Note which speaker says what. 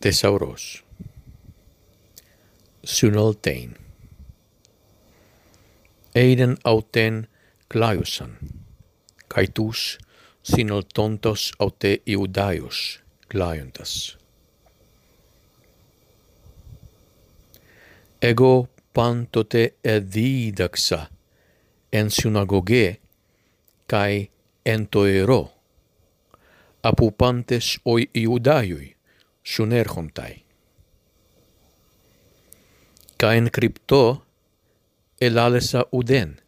Speaker 1: Thesauros. Sunoltein. Eiden auten glaiusan, kaitus sinoltontos aute iudaios glaiuntas. Ego pantote edidaxa en synagoge kai entoero apupantes oi iudaioi σουνέρχονται. Καεν κρυπτό ελάλεσα ουδέν,